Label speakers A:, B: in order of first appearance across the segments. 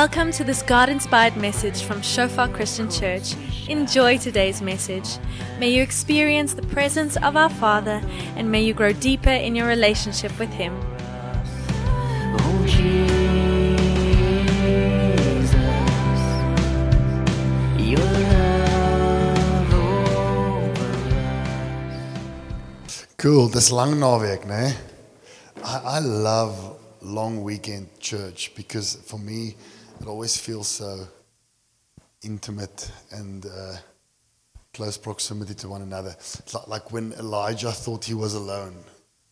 A: Welcome to this God inspired message from Shofar Christian Church. Enjoy today's message. May you experience the presence of our Father and may you grow deeper in your relationship with Him.
B: Cool, lang naweek, né? I, I love long weekend church because for me it always feels so intimate and uh, close proximity to one another. It's like, when Elijah thought he was alone.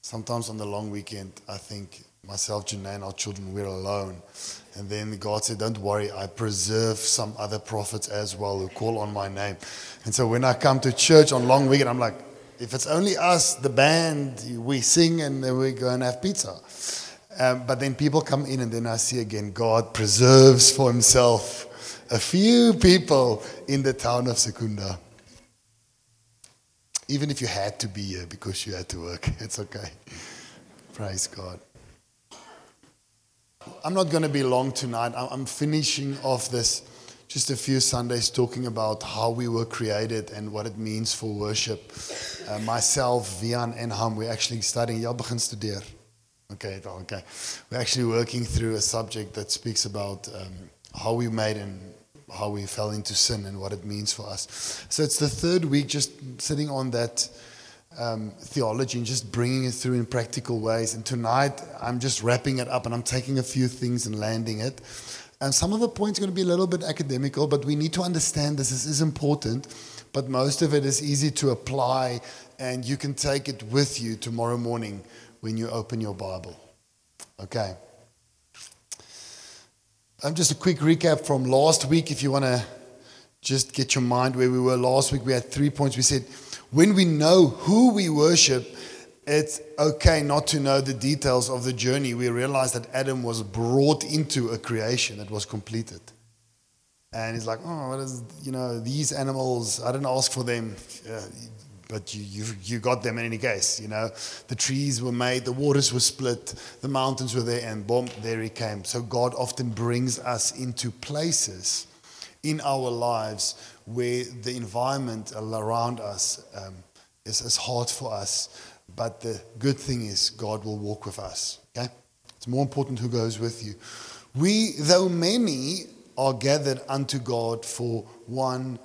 B: Sometimes on the long weekend, I think myself, Janae, and our children, we're alone. And then God said, Don't worry, I preserve some other prophets as well who call on my name. And so when I come to church on long weekend, I'm like, if it's only us, the band, we sing and then we go and have pizza. Um, but then people come in, and then I see again God preserves for himself a few people in the town of Secunda. Even if you had to be here because you had to work, it's okay. Praise God. I'm not going to be long tonight. I'm finishing off this just a few Sundays talking about how we were created and what it means for worship. Uh, myself, Vian, and Ham, we're actually studying. Begin studeer. Okay, okay. We're actually working through a subject that speaks about um, how we made and how we fell into sin and what it means for us. So it's the third week just sitting on that um, theology and just bringing it through in practical ways. And tonight I'm just wrapping it up and I'm taking a few things and landing it. And some of the points are going to be a little bit academical, but we need to understand this. This is important, but most of it is easy to apply, and you can take it with you tomorrow morning when you open your Bible. Okay. Um, just a quick recap from last week, if you want to just get your mind where we were last week. We had three points. We said, when we know who we worship, it's okay not to know the details of the journey. We realized that Adam was brought into a creation that was completed. And he's like, oh, what is, you know, these animals, I didn't ask for them, uh, but you, you, you got them in any case, you know. The trees were made, the waters were split, the mountains were there, and boom, there he came. So God often brings us into places in our lives where the environment around us um, is, is hard for us. But the good thing is, God will walk with us. Okay? It's more important who goes with you. We, though many, are gathered unto God for one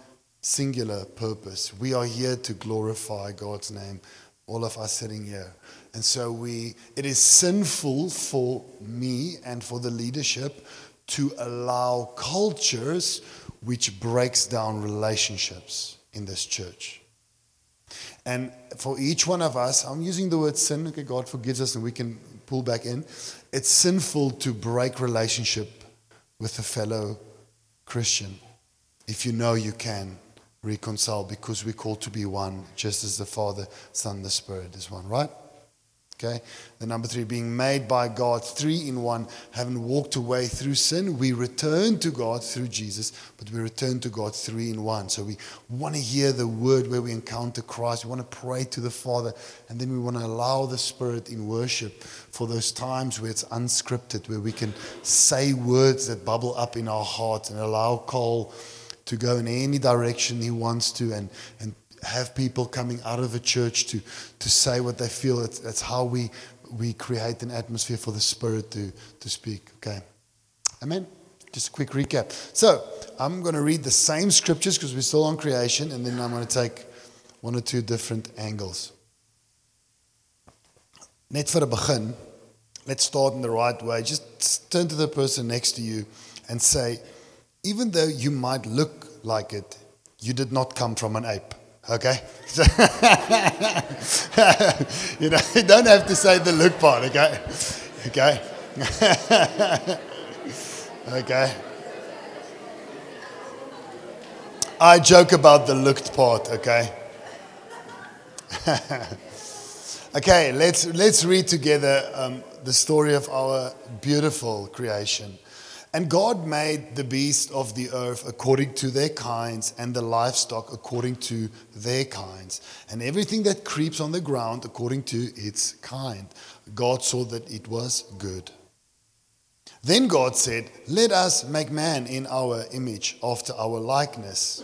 B: singular purpose. We are here to glorify God's name, all of us sitting here. And so we it is sinful for me and for the leadership to allow cultures which breaks down relationships in this church. And for each one of us, I'm using the word sin, okay, God forgives us and we can pull back in. It's sinful to break relationship with a fellow Christian if you know you can reconcile because we're called to be one, just as the Father, Son, the Spirit is one, right? Okay. The number three, being made by God, three in one, having walked away through sin, we return to God through Jesus, but we return to God three in one. So we want to hear the word where we encounter Christ. We want to pray to the Father, and then we want to allow the Spirit in worship for those times where it's unscripted, where we can say words that bubble up in our hearts and allow Cole to go in any direction he wants to and, and have people coming out of the church to, to say what they feel. It's, that's how we, we create an atmosphere for the Spirit to, to speak. Okay. Amen. Just a quick recap. So I'm going to read the same scriptures because we're still on creation, and then I'm going to take one or two different angles. Net for the begin, let's start in the right way. Just turn to the person next to you and say, even though you might look like it, you did not come from an ape. Okay? you know, you don't have to say the look part, okay? Okay? okay? I joke about the looked part, okay? okay, let's, let's read together um, the story of our beautiful creation. And God made the beasts of the earth according to their kinds, and the livestock according to their kinds, and everything that creeps on the ground according to its kind. God saw that it was good. Then God said, Let us make man in our image, after our likeness.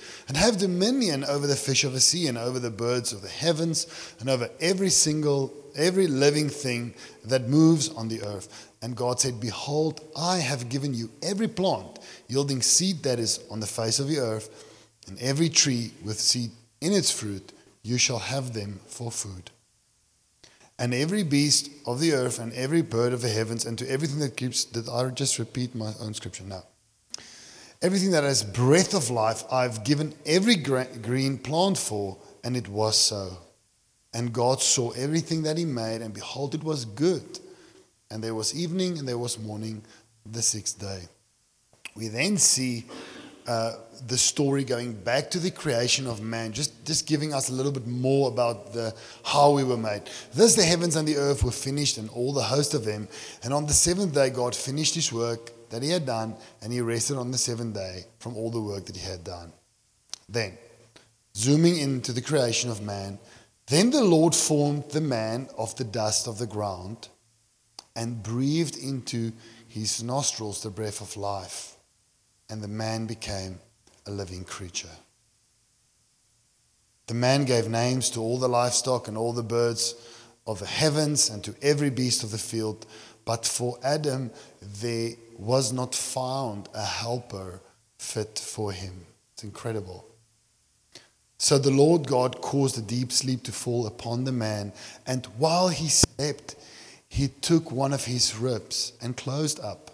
B: and have dominion over the fish of the sea, and over the birds of the heavens, and over every single, every living thing that moves on the earth. And God said, Behold, I have given you every plant yielding seed that is on the face of the earth, and every tree with seed in its fruit, you shall have them for food and every beast of the earth and every bird of the heavens and to everything that keeps did I just repeat my own scripture now everything that has breath of life I've given every green plant for and it was so and God saw everything that he made and behold it was good and there was evening and there was morning the sixth day we then see uh, the story going back to the creation of man, just, just giving us a little bit more about the, how we were made. Thus, the heavens and the earth were finished, and all the host of them. And on the seventh day, God finished his work that he had done, and he rested on the seventh day from all the work that he had done. Then, zooming into the creation of man, then the Lord formed the man of the dust of the ground and breathed into his nostrils the breath of life and the man became a living creature. The man gave names to all the livestock and all the birds of the heavens and to every beast of the field. But for Adam, there was not found a helper fit for him. It's incredible. So the Lord God caused a deep sleep to fall upon the man, and while he slept, he took one of his ribs and closed up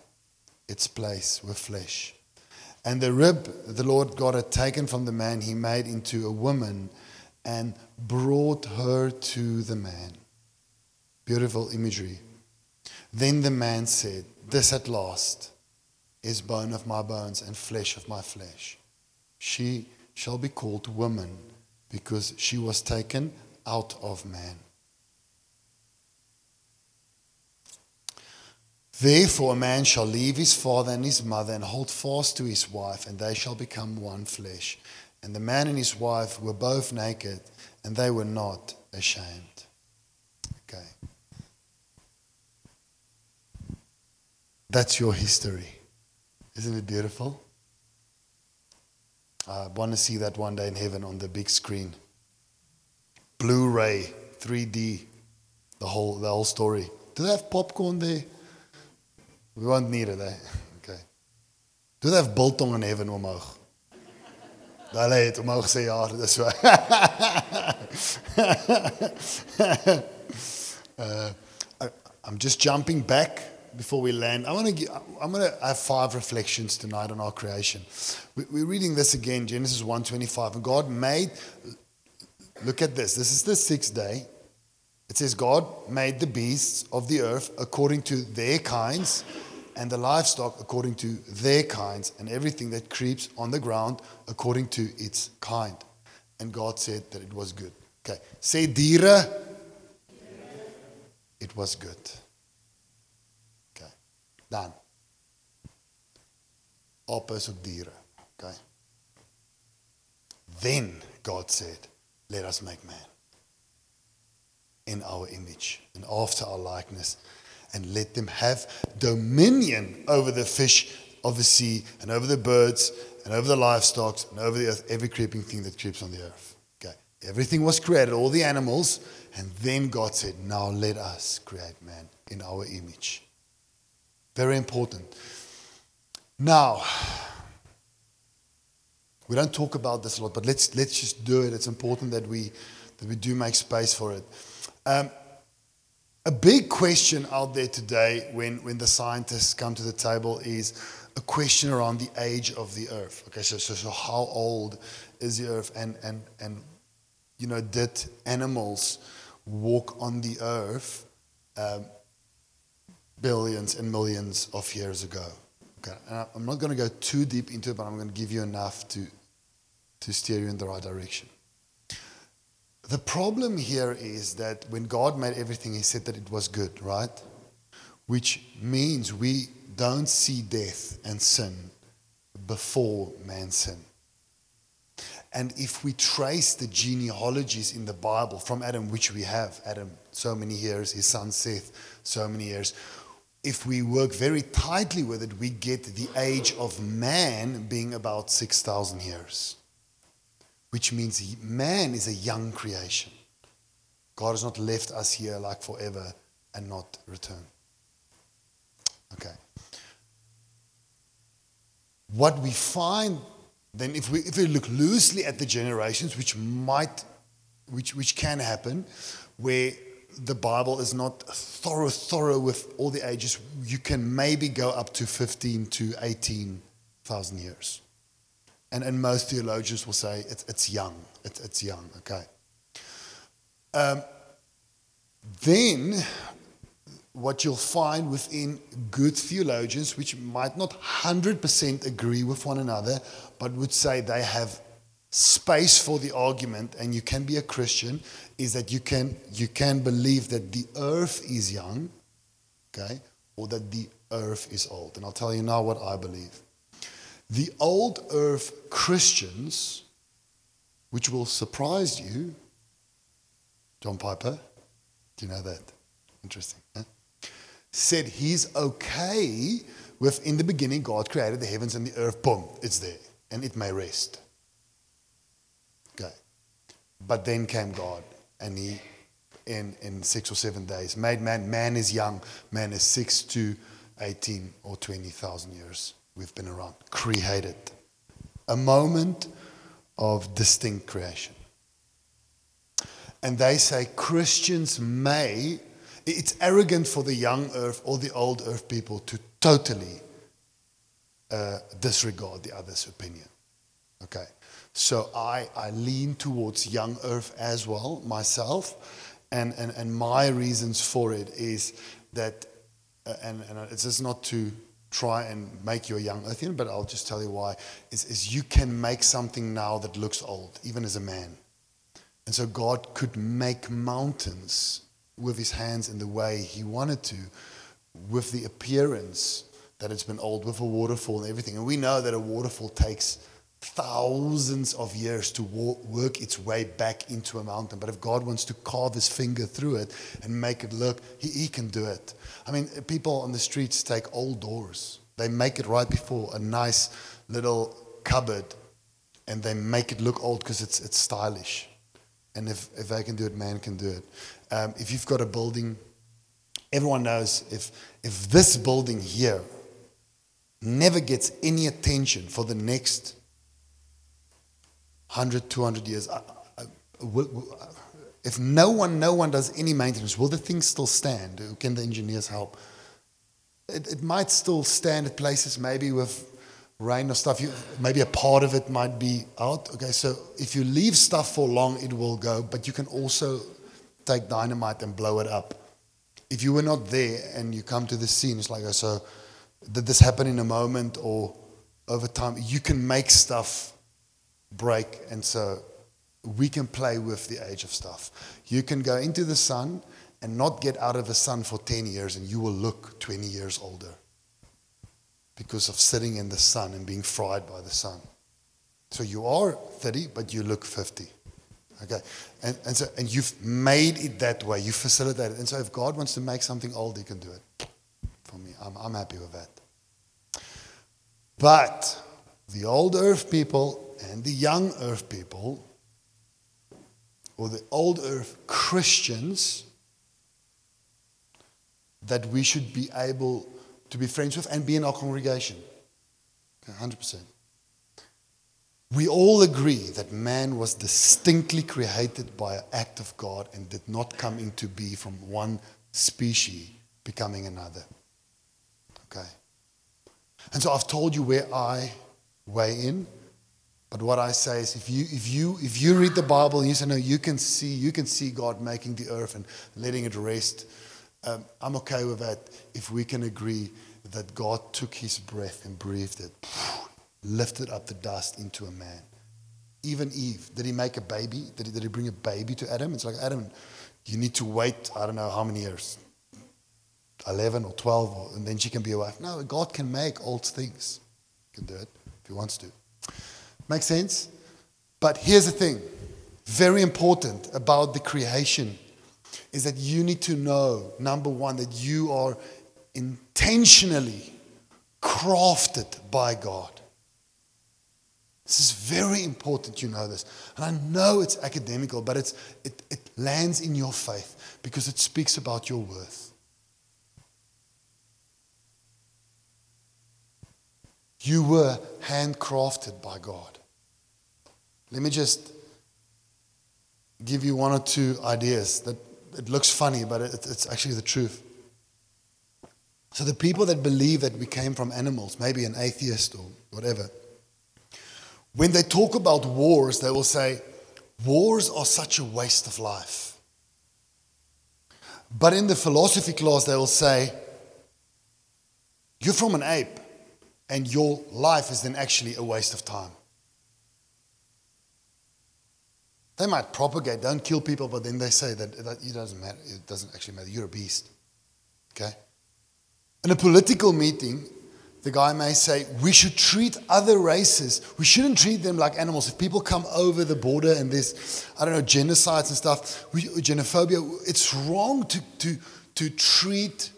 B: its place with flesh. And the rib the Lord God had taken from the man, he made into a woman and brought her to the man. Beautiful imagery. Then the man said, This at last is bone of my bones and flesh of my flesh. She shall be called woman because she was taken out of man. Therefore, a man shall leave his father and his mother and hold fast to his wife, and they shall become one flesh. And the man and his wife were both naked, and they were not ashamed. Okay. That's your history. Isn't it beautiful? I want to see that one day in heaven on the big screen. Blu ray, 3D, the whole, the whole story. Do they have popcorn there? We won't need it, eh? Okay. Do they have biltong in heaven omhoog? Hulle het omhoog sê ja, dis so. uh, I'm just jumping back before we land. I want to I'm going to have five reflections tonight on our creation. We, we're reading this again, Genesis 1:25, and God made Look at this. This is the sixth day. It says God made the beasts of the earth according to their kinds and the livestock according to their kinds, and everything that creeps on the ground according to its kind. And God said that it was good. Okay. Say Dira, It was good. Dan. Ape is diere. Okay. Then God said, let us make man in our image and after our likeness and let them have dominion over the fish of the sea and over the birds and over the livestock and over the earth, every creeping thing that creeps on the earth. Okay. Everything was created, all the animals, and then God said, Now let us create man in our image. Very important. Now, we don't talk about this a lot, but let's let's just do it. It's important that we that we do make space for it. Um, a big question out there today when, when the scientists come to the table is a question around the age of the earth. Okay, so, so, so how old is the earth? And, and, and, you know, did animals walk on the earth um, billions and millions of years ago? Okay, and I'm not going to go too deep into it, but I'm going to give you enough to, to steer you in the right direction. The problem here is that when God made everything, He said that it was good, right? Which means we don't see death and sin before man sin. And if we trace the genealogies in the Bible from Adam, which we have, Adam so many years, his son Seth so many years, if we work very tightly with it, we get the age of man being about 6,000 years, which means man is a young creation. God has not left us here like forever and not return. Okay. What we find then, if we, if we look loosely at the generations, which might, which, which can happen, where the Bible is not thorough, thorough with all the ages, you can maybe go up to 15 to 18,000 years. And, and most theologians will say it's, it's young. It's, it's young, okay. Um, then, what you'll find within good theologians, which might not 100% agree with one another, but would say they have space for the argument and you can be a Christian, is that you can, you can believe that the earth is young, okay, or that the earth is old. And I'll tell you now what I believe. The old earth Christians, which will surprise you, John Piper, do you know that? Interesting. Huh? Said he's okay with in the beginning God created the heavens and the earth, boom, it's there, and it may rest. But then came God, and he, in, in six or seven days, made man. Man is young, man is six to 18 or 20,000 years we've been around. Created. A moment of distinct creation. And they say Christians may, it's arrogant for the young earth or the old earth people to totally uh, disregard the other's opinion. Okay. So I, I lean towards young earth as well myself. And, and, and my reasons for it is that, uh, and, and it's just not to try and make you a young earthian, but I'll just tell you why, is, is you can make something now that looks old, even as a man. And so God could make mountains with his hands in the way he wanted to, with the appearance that it's been old, with a waterfall and everything. And we know that a waterfall takes thousands of years to work its way back into a mountain. But if God wants to carve his finger through it and make it look, he, he can do it. I mean, people on the streets take old doors, they make it right before a nice little cupboard, and they make it look old because it's, it's stylish. And if, if they can do it, man can do it. Um, if you've got a building, everyone knows if, if this building here never gets any attention for the next 100, 200 years, I, I, will- will- if no one, no one does any maintenance, will the thing still stand? Uh, can the engineers help? It, it might still stand at places, maybe with rain or stuff. You, maybe a part of it might be out. Okay, so if you leave stuff for long, it will go. But you can also take dynamite and blow it up. If you were not there and you come to the scene, it's like, oh, so did this happen in a moment or over time? You can make stuff break, and so we can play with the age of stuff. You can go into the sun and not get out of the sun for 10 years, and you will look 20 years older because of sitting in the sun and being fried by the sun. So you are 30, but you look 50. Okay, and, and so and you've made it that way. You facilitate it, and so if God wants to make something old, He can do it. For me, I'm, I'm happy with that. But the old Earth people and the young Earth people, or the old Earth Christians, that we should be able to be friends with and be in our congregation. 100%. We all agree that man was distinctly created by an act of God and did not come into be from one species becoming another. Okay. And so I've told you where I weigh in, but what I say is if you if you if you read the Bible and you say no, you can see you can see God making the earth and letting it rest. Um, I'm okay with that if we can agree that God took his breath and breathed it, lifted up the dust into a man. Even Eve, did he make a baby? Did he, did he bring a baby to Adam? It's like, Adam, you need to wait, I don't know how many years, 11 or 12, or, and then she can be a wife. No, God can make old things. He can do it if he wants to. Make sense? But here's the thing very important about the creation is that you need to know, number one, that you are intentionally crafted by God. This is very important you know this. And I know it's academical, but it's, it, it lands in your faith because it speaks about your worth. You were handcrafted by God. Let me just give you one or two ideas that it looks funny, but it, it's actually the truth. So, the people that believe that we came from animals, maybe an atheist or whatever, when they talk about wars, they will say, Wars are such a waste of life. But in the philosophy class, they will say, You're from an ape, and your life is then actually a waste of time. They might propagate, don't kill people, but then they say that, that it doesn't matter. It doesn't actually matter. You're a beast. Okay? In a political meeting, the guy may say, we should treat other races, we shouldn't treat them like animals. If people come over the border and there's, I don't know, genocides and stuff, we, xenophobia, it's wrong to, to, to treat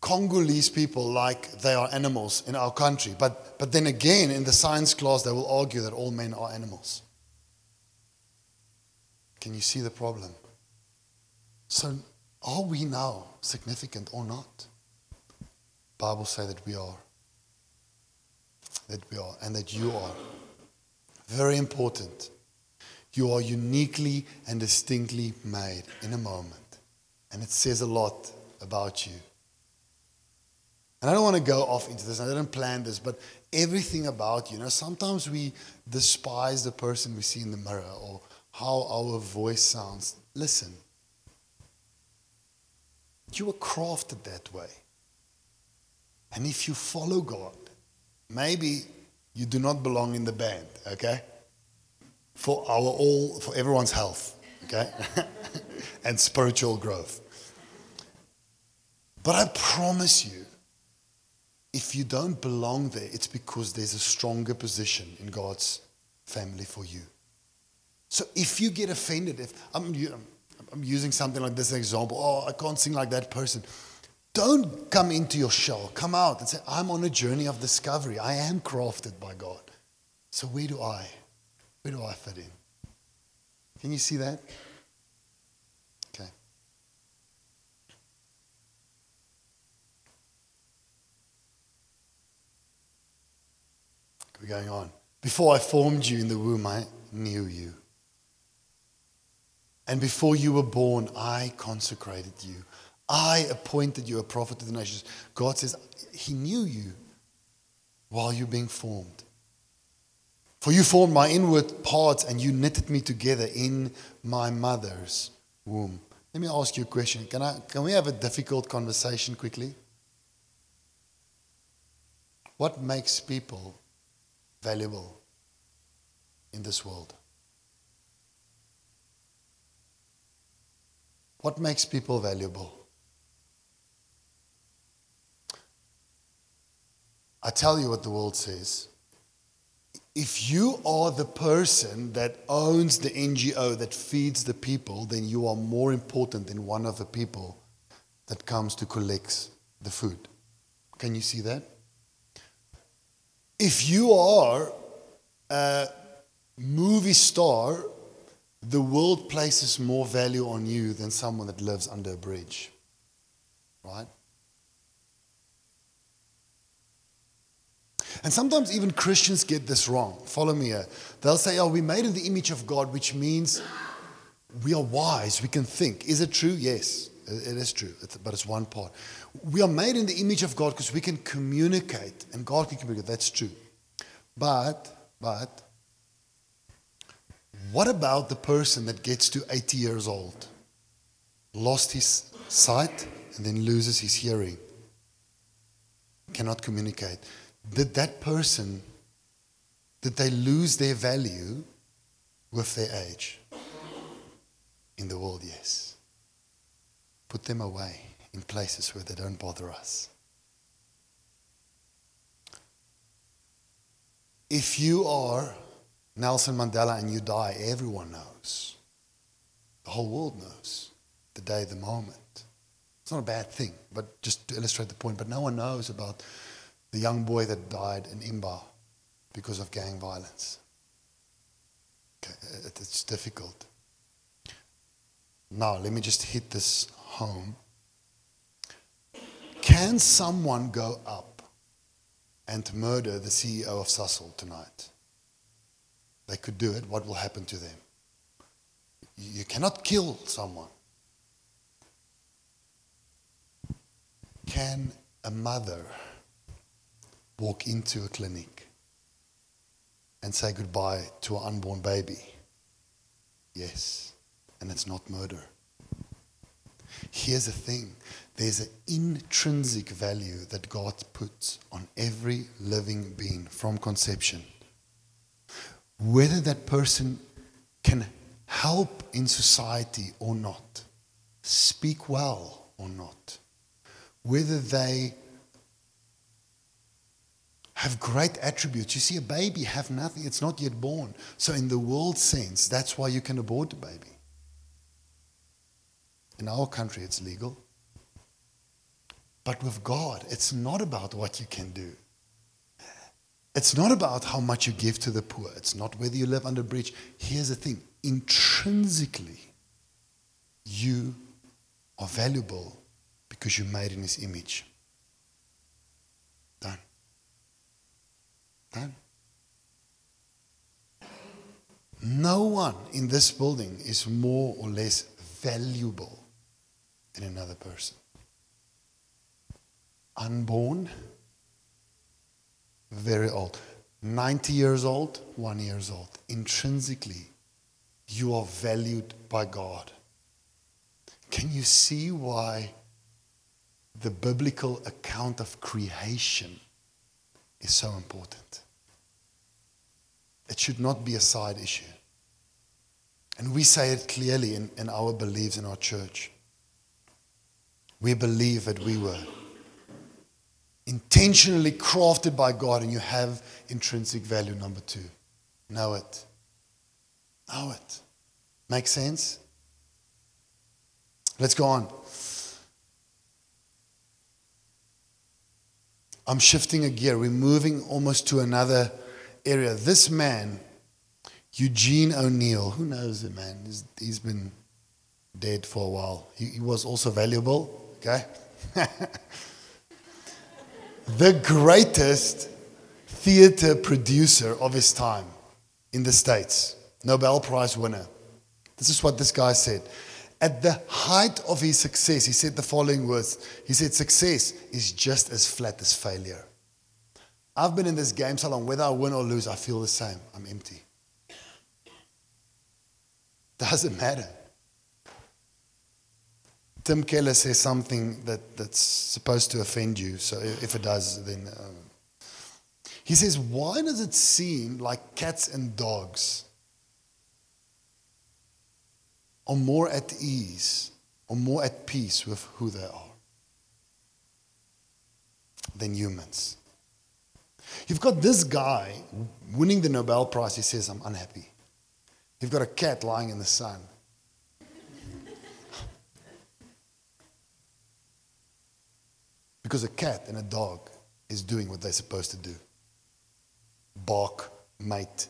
B: Congolese people like they are animals in our country. But, but then again, in the science class, they will argue that all men are animals. Can you see the problem? So, are we now significant or not? Bible say that we are. That we are, and that you are. Very important. You are uniquely and distinctly made in a moment. And it says a lot about you. And I don't want to go off into this. I didn't plan this, but everything about you. You know, sometimes we despise the person we see in the mirror or how our voice sounds. Listen, you were crafted that way. And if you follow God, maybe you do not belong in the band, okay? For our all, for everyone's health, okay? and spiritual growth. But I promise you, if you don't belong there, it's because there's a stronger position in God's family for you. So if you get offended, if I'm, I'm using something like this example, oh, I can't sing like that person. Don't come into your shell. Come out and say, I'm on a journey of discovery. I am crafted by God. So where do I? Where do I fit in? Can you see that? Okay. We're going on. Before I formed you in the womb, I knew you. And before you were born, I consecrated you. I appointed you a prophet to the nations. God says, He knew you while you're being formed. For you formed my inward parts and you knitted me together in my mother's womb. Let me ask you a question. Can, I, can we have a difficult conversation quickly? What makes people valuable in this world? What makes people valuable? I tell you what the world says. If you are the person that owns the NGO that feeds the people, then you are more important than one of the people that comes to collect the food. Can you see that? If you are a movie star the world places more value on you than someone that lives under a bridge. Right? And sometimes even Christians get this wrong. Follow me here. They'll say, Oh, we're made in the image of God, which means we are wise, we can think. Is it true? Yes, it is true, but it's one part. We are made in the image of God because we can communicate, and God can communicate. That's true. But, but, what about the person that gets to 80 years old, lost his sight, and then loses his hearing? cannot communicate. Did that person, did they lose their value with their age? In the world, yes. Put them away in places where they don't bother us. If you are Nelson Mandela and you die, everyone knows. The whole world knows the day, the moment. It's not a bad thing, but just to illustrate the point. But no one knows about the young boy that died in Imba because of gang violence. It's difficult. Now, let me just hit this home. Can someone go up and murder the CEO of Sasol tonight? They could do it. What will happen to them? You cannot kill someone. Can a mother walk into a clinic and say goodbye to an unborn baby? Yes. And it's not murder. Here's the thing there's an intrinsic value that God puts on every living being from conception. Whether that person can help in society or not, speak well or not, whether they have great attributes. You see, a baby have nothing, it's not yet born. So, in the world sense, that's why you can abort a baby. In our country, it's legal. But with God, it's not about what you can do. It's not about how much you give to the poor. It's not whether you live under a bridge. Here's the thing intrinsically, you are valuable because you're made in His image. Done. Done. No one in this building is more or less valuable than another person. Unborn, very old. 90 years old, one years old. Intrinsically, you are valued by God. Can you see why the biblical account of creation is so important? It should not be a side issue. And we say it clearly in, in our beliefs in our church. We believe that we were intentionally crafted by God and you have intrinsic value, number two. Know it. Know it. Make sense? Let's go on. I'm shifting a gear. We're moving almost to another area. This man, Eugene O'Neill, who knows the man? He's, he's been dead for a while. He, he was also valuable, okay? the greatest theater producer of his time in the States, Nobel Prize winner. This is what this guy said. At the height of his success, he said the following words He said, Success is just as flat as failure. I've been in this game so long, whether I win or lose, I feel the same. I'm empty. Doesn't matter. Tim Keller says something that, that's supposed to offend you, so if it does, then. Um, he says, Why does it seem like cats and dogs are more at ease or more at peace with who they are than humans? You've got this guy winning the Nobel Prize, he says, I'm unhappy. You've got a cat lying in the sun. Because a cat and a dog is doing what they're supposed to do bark, mate,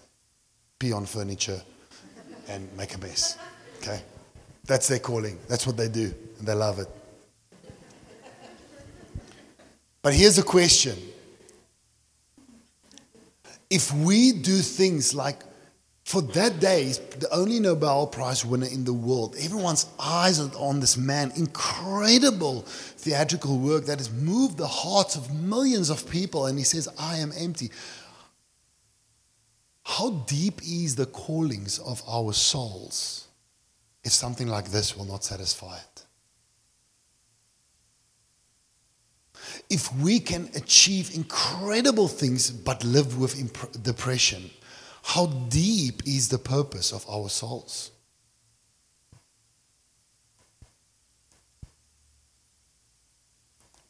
B: pee on furniture, and make a mess. Okay? That's their calling. That's what they do, and they love it. But here's a question if we do things like for that day, he's the only Nobel Prize winner in the world. Everyone's eyes are on this man. Incredible theatrical work that has moved the hearts of millions of people. And he says, I am empty. How deep is the callings of our souls if something like this will not satisfy it? If we can achieve incredible things but live with imp- depression, how deep is the purpose of our souls?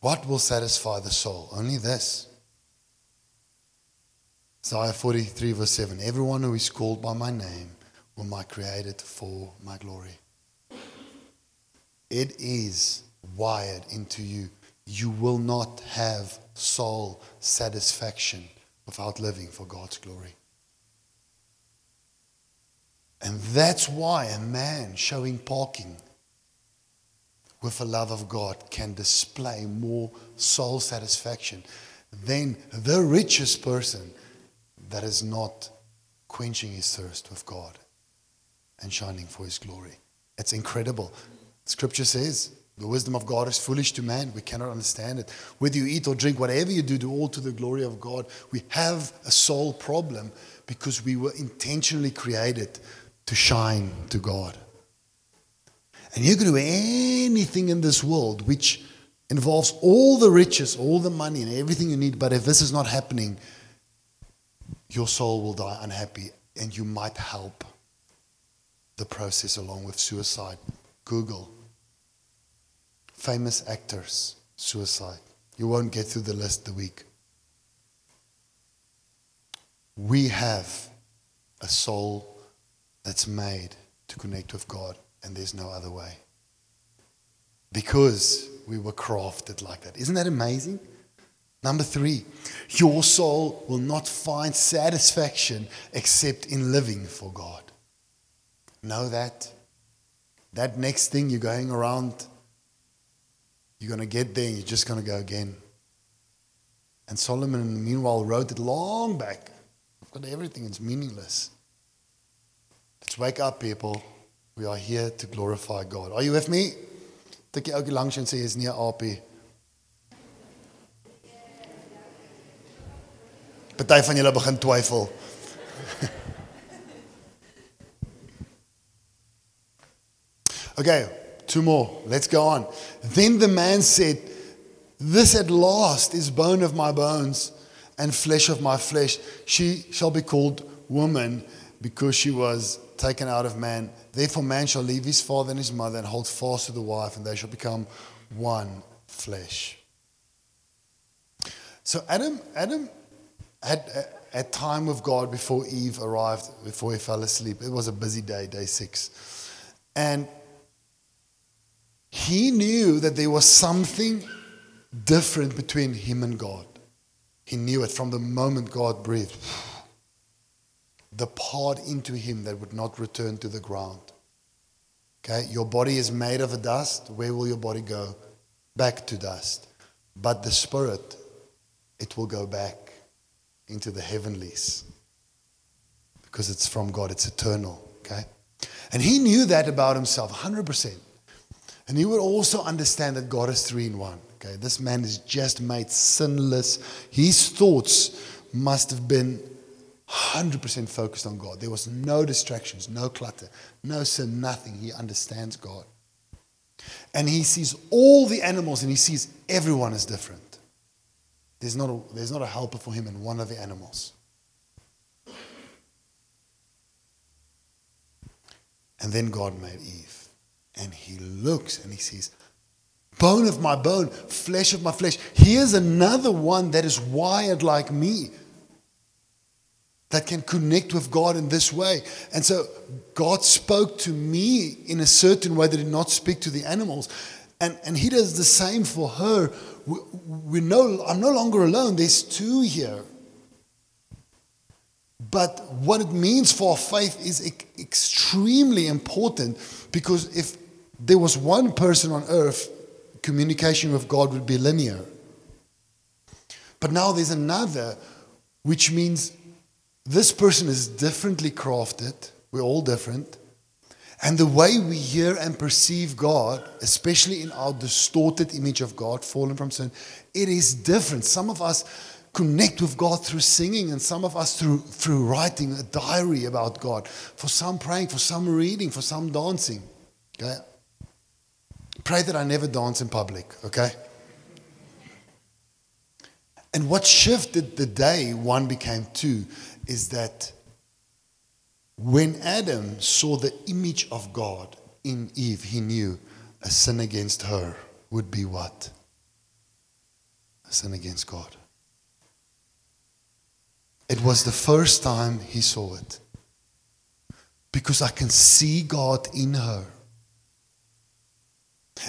B: What will satisfy the soul? Only this. Isaiah 43, verse 7 Everyone who is called by my name will my created for my glory. It is wired into you. You will not have soul satisfaction without living for God's glory. And that's why a man showing parking with the love of God can display more soul satisfaction than the richest person that is not quenching his thirst with God and shining for his glory. It's incredible. Scripture says the wisdom of God is foolish to man. We cannot understand it. Whether you eat or drink, whatever you do, do all to the glory of God. We have a soul problem because we were intentionally created to shine to God. And you can do anything in this world which involves all the riches, all the money, and everything you need. But if this is not happening, your soul will die unhappy, and you might help the process along with suicide. Google famous actors, suicide. You won't get through the list the week. We have a soul that's made to connect with God, and there's no other way. Because we were crafted like that. Isn't that amazing? Number three, your soul will not find satisfaction except in living for God. Know that. That next thing you're going around, you're going to get there and you're just going to go again. And Solomon, meanwhile, wrote it long back. I've got everything, it's meaningless. Let's wake up, people. We are here to glorify God. Are you with me? Tik jy ouetjie langs en sê jy's nie 'n aapie. Party van julle begin twyfel. okay, two more. Let's go on. Then the man said, This at last is bone of my bones and flesh of my flesh. She shall be called woman because she was taken out of man. Therefore, man shall leave his father and his mother and hold fast to the wife, and they shall become one flesh. So Adam, Adam had a, a time with God before Eve arrived, before he fell asleep. It was a busy day, day six. And he knew that there was something different between him and God. He knew it from the moment God breathed the part into him that would not return to the ground. Okay, your body is made of a dust. Where will your body go? Back to dust. But the spirit, it will go back into the heavenlies because it's from God, it's eternal. Okay, and he knew that about himself 100%. And he would also understand that God is three in one. Okay, this man is just made sinless. His thoughts must have been 100% focused on God. There was no distractions, no clutter, no sin, nothing. He understands God. And he sees all the animals and he sees everyone is different. There's not a, there's not a helper for him in one of the animals. And then God made Eve. And he looks and he sees, bone of my bone, flesh of my flesh. Here's another one that is wired like me that can connect with God in this way. And so God spoke to me in a certain way that did not speak to the animals. And, and He does the same for her. We, we no, I'm no longer alone, there's two here. But what it means for faith is e- extremely important because if there was one person on earth, communication with God would be linear. But now there's another, which means this person is differently crafted. We're all different. And the way we hear and perceive God, especially in our distorted image of God, fallen from sin, it is different. Some of us connect with God through singing, and some of us through, through writing a diary about God. For some praying, for some reading, for some dancing. Okay? Pray that I never dance in public, okay? And what shifted the day one became two is that when Adam saw the image of God in Eve, he knew a sin against her would be what? A sin against God. It was the first time he saw it. Because I can see God in her.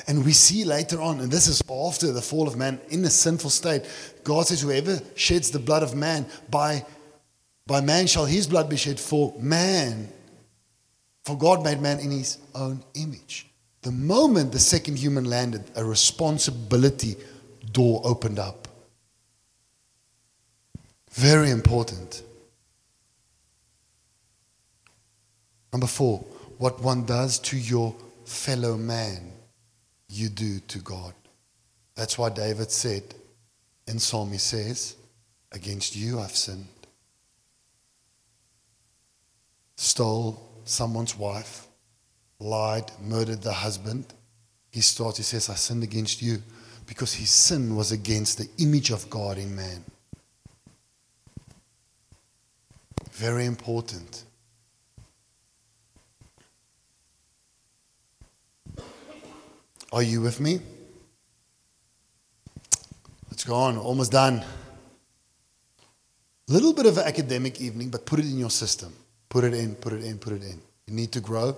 B: And we see later on, and this is after the fall of man in a sinful state, God says, Whoever sheds the blood of man, by, by man shall his blood be shed for man. For God made man in his own image. The moment the second human landed, a responsibility door opened up. Very important. Number four, what one does to your fellow man, you do to God. That's why David said in Psalm, he says, Against you I've sinned. Stole someone's wife, lied, murdered the husband. He starts, he says, I sinned against you because his sin was against the image of God in man. Very important. Are you with me? Let's go on. Almost done. Little bit of an academic evening, but put it in your system. Put it in, put it in, put it in. You need to grow.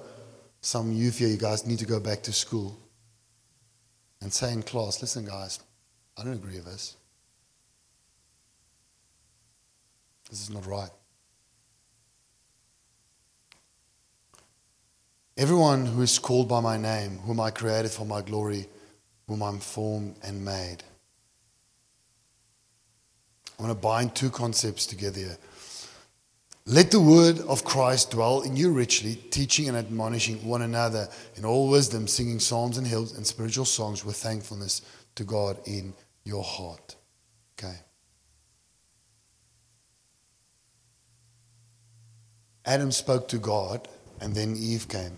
B: Some youth here, you guys need to go back to school and say in class, listen, guys, I don't agree with this. This is not right. Everyone who is called by my name, whom I created for my glory, whom I'm formed and made. I want to bind two concepts together here. Let the word of Christ dwell in you richly, teaching and admonishing one another in all wisdom, singing psalms and hymns and spiritual songs with thankfulness to God in your heart. Okay. Adam spoke to God, and then Eve came.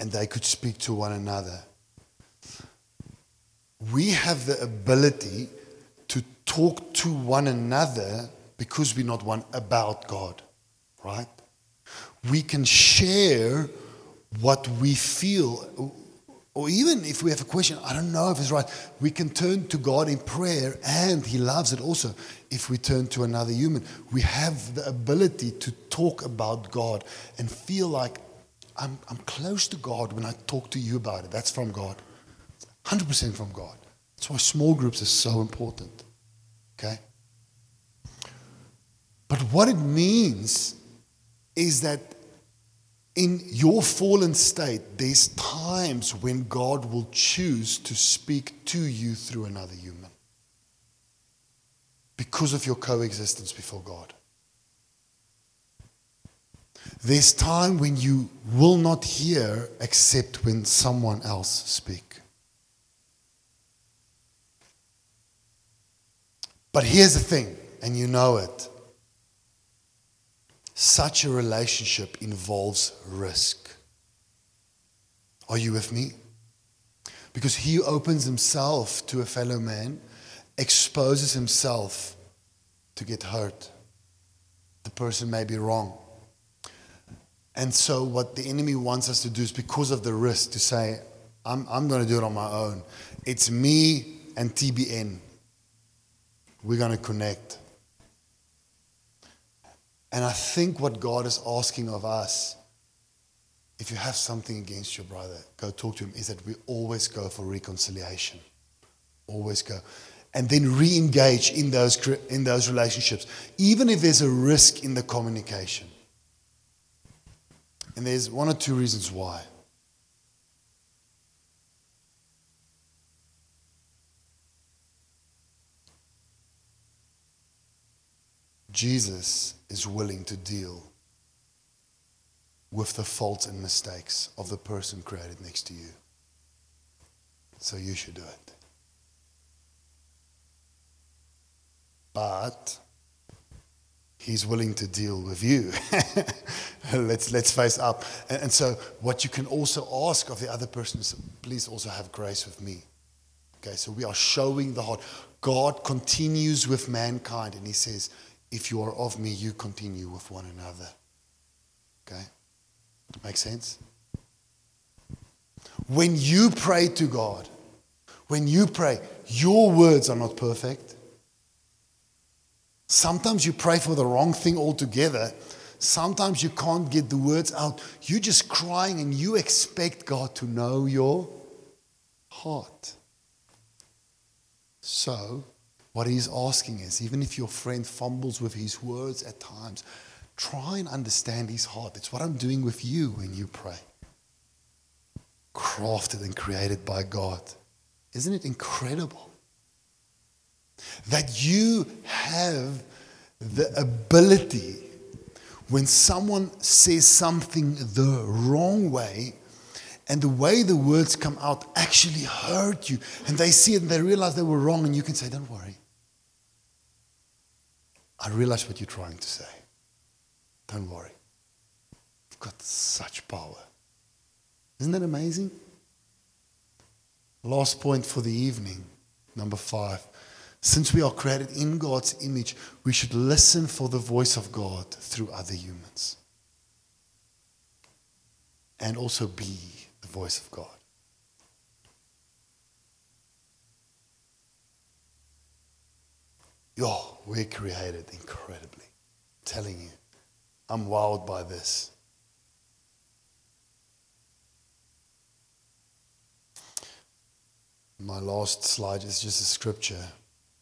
B: And they could speak to one another. We have the ability to talk to one another because we're not one about God, right? We can share what we feel, or even if we have a question, I don't know if it's right, we can turn to God in prayer, and He loves it also if we turn to another human. We have the ability to talk about God and feel like I'm, I'm close to God when I talk to you about it. That's from God. 100% from God. That's why small groups are so important. Okay? But what it means is that in your fallen state, there's times when God will choose to speak to you through another human because of your coexistence before God. There's time when you will not hear except when someone else speak. But here's the thing, and you know it. Such a relationship involves risk. Are you with me? Because he opens himself to a fellow man, exposes himself to get hurt. The person may be wrong. And so, what the enemy wants us to do is because of the risk to say, I'm, I'm going to do it on my own. It's me and TBN. We're going to connect. And I think what God is asking of us, if you have something against your brother, go talk to him, is that we always go for reconciliation. Always go. And then re engage in those, in those relationships, even if there's a risk in the communication. And there's one or two reasons why. Jesus is willing to deal with the faults and mistakes of the person created next to you. So you should do it. But he's willing to deal with you. let's, let's face up. And, and so, what you can also ask of the other person is please also have grace with me. Okay, so we are showing the heart. God continues with mankind and he says, if you are of me, you continue with one another. Okay? Make sense? When you pray to God, when you pray, your words are not perfect. Sometimes you pray for the wrong thing altogether. Sometimes you can't get the words out. You're just crying and you expect God to know your heart. So, what he's asking is even if your friend fumbles with his words at times, try and understand his heart. It's what I'm doing with you when you pray. Crafted and created by God. Isn't it incredible? That you have the ability when someone says something the wrong way and the way the words come out actually hurt you and they see it and they realize they were wrong and you can say don't worry i realize what you're trying to say. Don't worry. You've got such power. Isn't that amazing? Last point for the evening number five. Since we are created in God's image, we should listen for the voice of God through other humans. And also be the voice of God. Yo, we're created incredibly. I'm telling you, I'm wowed by this. My last slide is just a scripture.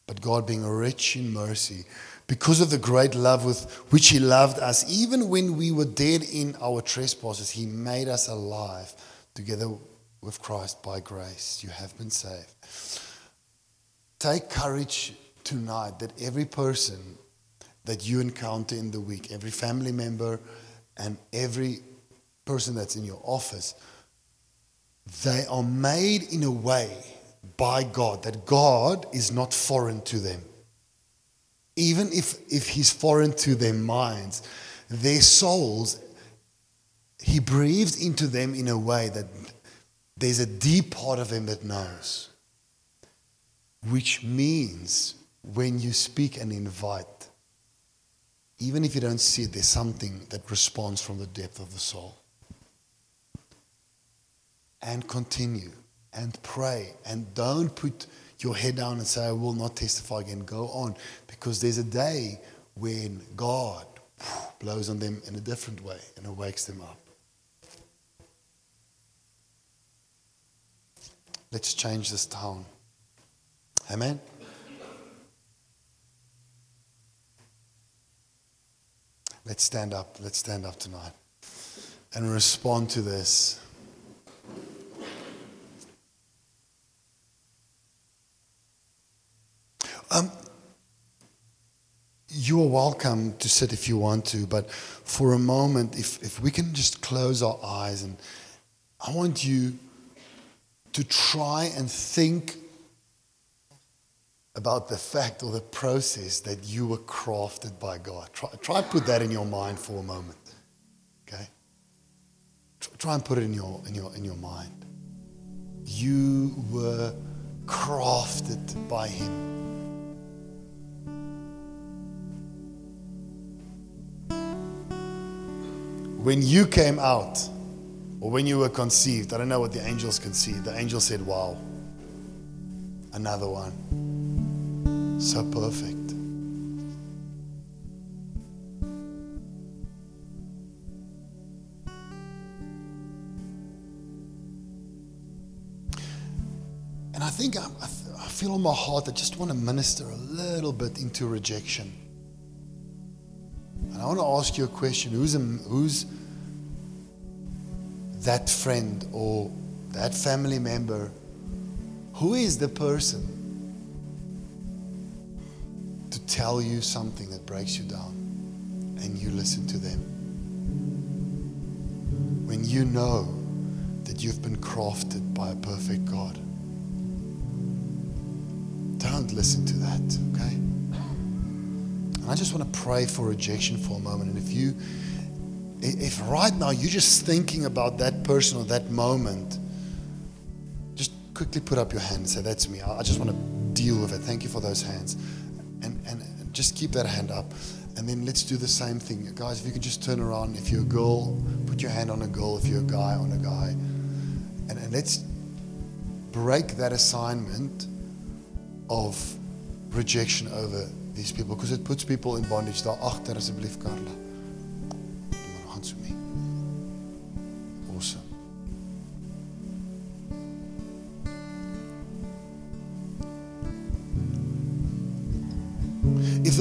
B: But God, being rich in mercy, because of the great love with which He loved us, even when we were dead in our trespasses, He made us alive together with Christ by grace. You have been saved. Take courage tonight that every person that you encounter in the week, every family member, and every person that's in your office, they are made in a way by God, that God is not foreign to them. Even if, if He's foreign to their minds, their souls, He breathed into them in a way that there's a deep part of Him that knows. Which means when you speak and invite, even if you don't see it, there's something that responds from the depth of the soul. And continue and pray and don't put your head down and say, I will not testify again. Go on because there's a day when God blows on them in a different way and wakes them up. Let's change this town. Amen. Let's stand up. Let's stand up tonight and respond to this. Um, you are welcome to sit if you want to, but for a moment, if, if we can just close our eyes, and I want you to try and think about the fact or the process that you were crafted by God. Try, try put that in your mind for a moment. Okay? Try and put it in your, in your, in your mind. You were crafted by Him. when you came out or when you were conceived, I don't know what the angels see. The angel said, Wow, another one. So perfect. And I think I, I feel in my heart I just want to minister a little bit into rejection. And I want to ask you a question who's, a, who's that friend or that family member? Who is the person tell you something that breaks you down and you listen to them? When you know that you've been crafted by a perfect God. Don't listen to that, okay? And I just want to pray for rejection for a moment. And if you, if right now you're just thinking about that person or that moment, just quickly put up your hand and say, That's me. I I just want to deal with it. Thank you for those hands. Just keep that hand up. And then let's do the same thing. Guys, if you could just turn around. If you're a girl, put your hand on a girl. If you're a guy, on a guy. And, and let's break that assignment of rejection over these people because it puts people in bondage. Daar agter Karla.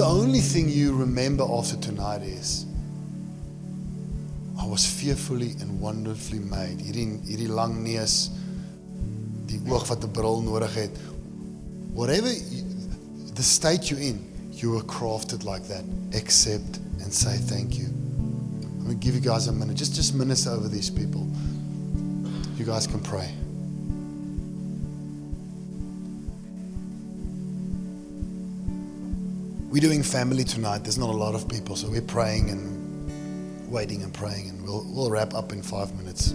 B: The only thing you remember after tonight is I was fearfully and wonderfully made. Hierdie hierdie lang neus, die oog wat 'n bril nodig het. Whatever you, the state you're in, you were crafted like that. Accept and say thank you. I'm going to give you guys a minute. Just just minister over these people. You guys can pray. We're doing family tonight. There's not a lot of people, so we're praying and waiting and praying, and we'll, we'll wrap up in five minutes.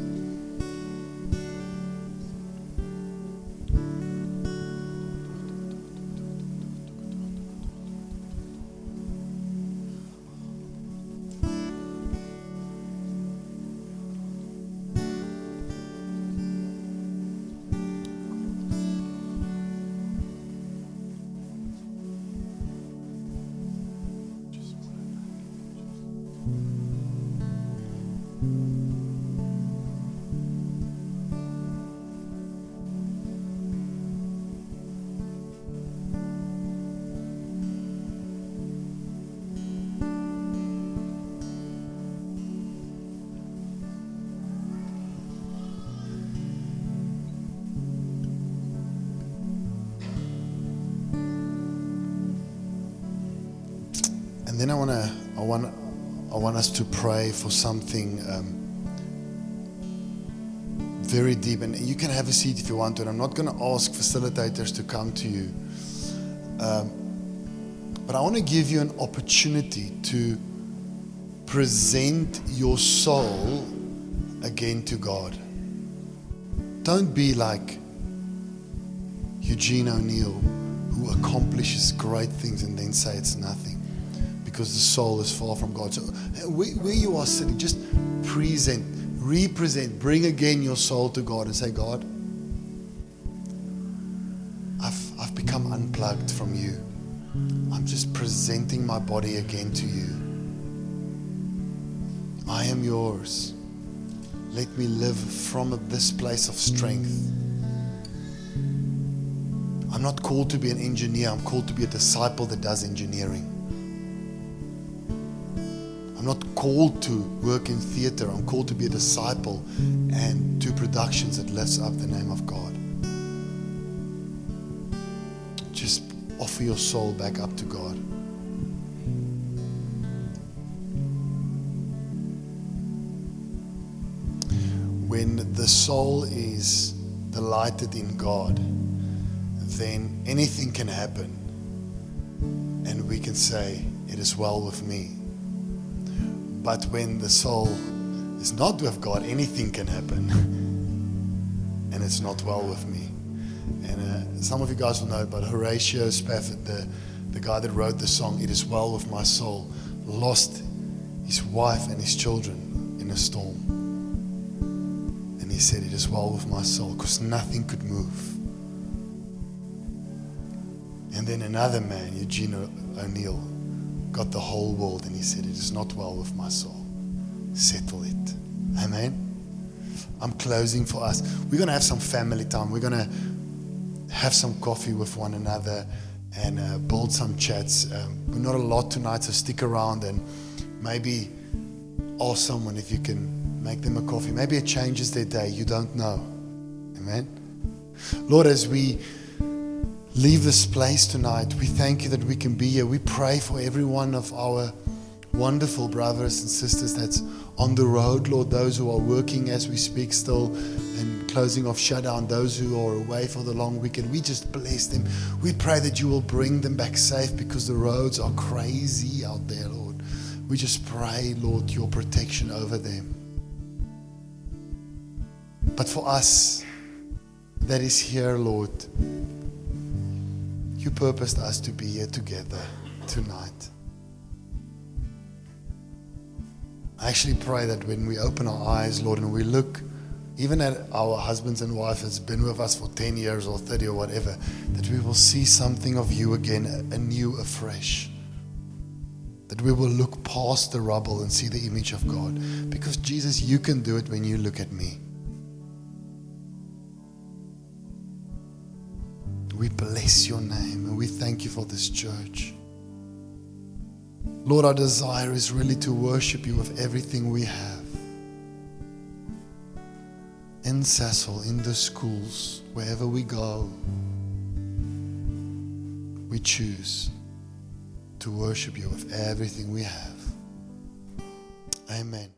B: And then I want to, I want, I want us to pray for something um, very deep. And you can have a seat if you want to. And I'm not going to ask facilitators to come to you. Um, but I want to give you an opportunity to present your soul again to God. Don't be like Eugene O'Neill, who accomplishes great things and then say it's nothing because the soul is far from God. So, uh, where, where you are sitting, just present, represent, bring again your soul to God and say, God, I've, I've become unplugged from you. I'm just presenting my body again to you. I am yours. Let me live from this place of strength. I'm not called to be an engineer, I'm called to be a disciple that does engineering. I'm not called to work in theater, I'm called to be a disciple and do productions that lifts up the name of God. Just offer your soul back up to God. When the soul is delighted in God, then anything can happen. And we can say, It is well with me. But when the soul is not with God, anything can happen. and it's not well with me. And uh, some of you guys will know about Horatio Spafford, the, the guy that wrote the song, It Is Well With My Soul, lost his wife and his children in a storm. And he said, It is well with my soul because nothing could move. And then another man, Eugene O'Neill, got the whole world and he said, It is not well with my soul. Settle it. Amen. I'm closing for us. We're going to have some family time. We're going to have some coffee with one another and uh, build some chats. Um, we're not a lot tonight, so stick around and maybe ask someone if you can make them a coffee. Maybe it changes their day. You don't know. Amen. Lord, as we leave this place tonight, we thank you that we can be here. We pray for every one of our wonderful brothers and sisters that's on the road, Lord, those who are working as we speak still and closing off shutdown, those who are away for the long weekend. We just bless them. We pray that you will bring them back safe because the roads are crazy out there, Lord. We just pray, Lord, your protection over them. But for us, that is here, Lord. You purposed us to be here together tonight. I actually pray that when we open our eyes, Lord, and we look even at our husbands and wives that's been with us for 10 years or 30 or whatever, that we will see something of you again, anew, afresh. That we will look past the rubble and see the image of God. Because Jesus, you can do it when you look at me. We bless your name and we thank you for this church. Lord, our desire is really to worship you with everything we have. In Cecil, in the schools, wherever we go, we choose to worship you with everything we have. Amen.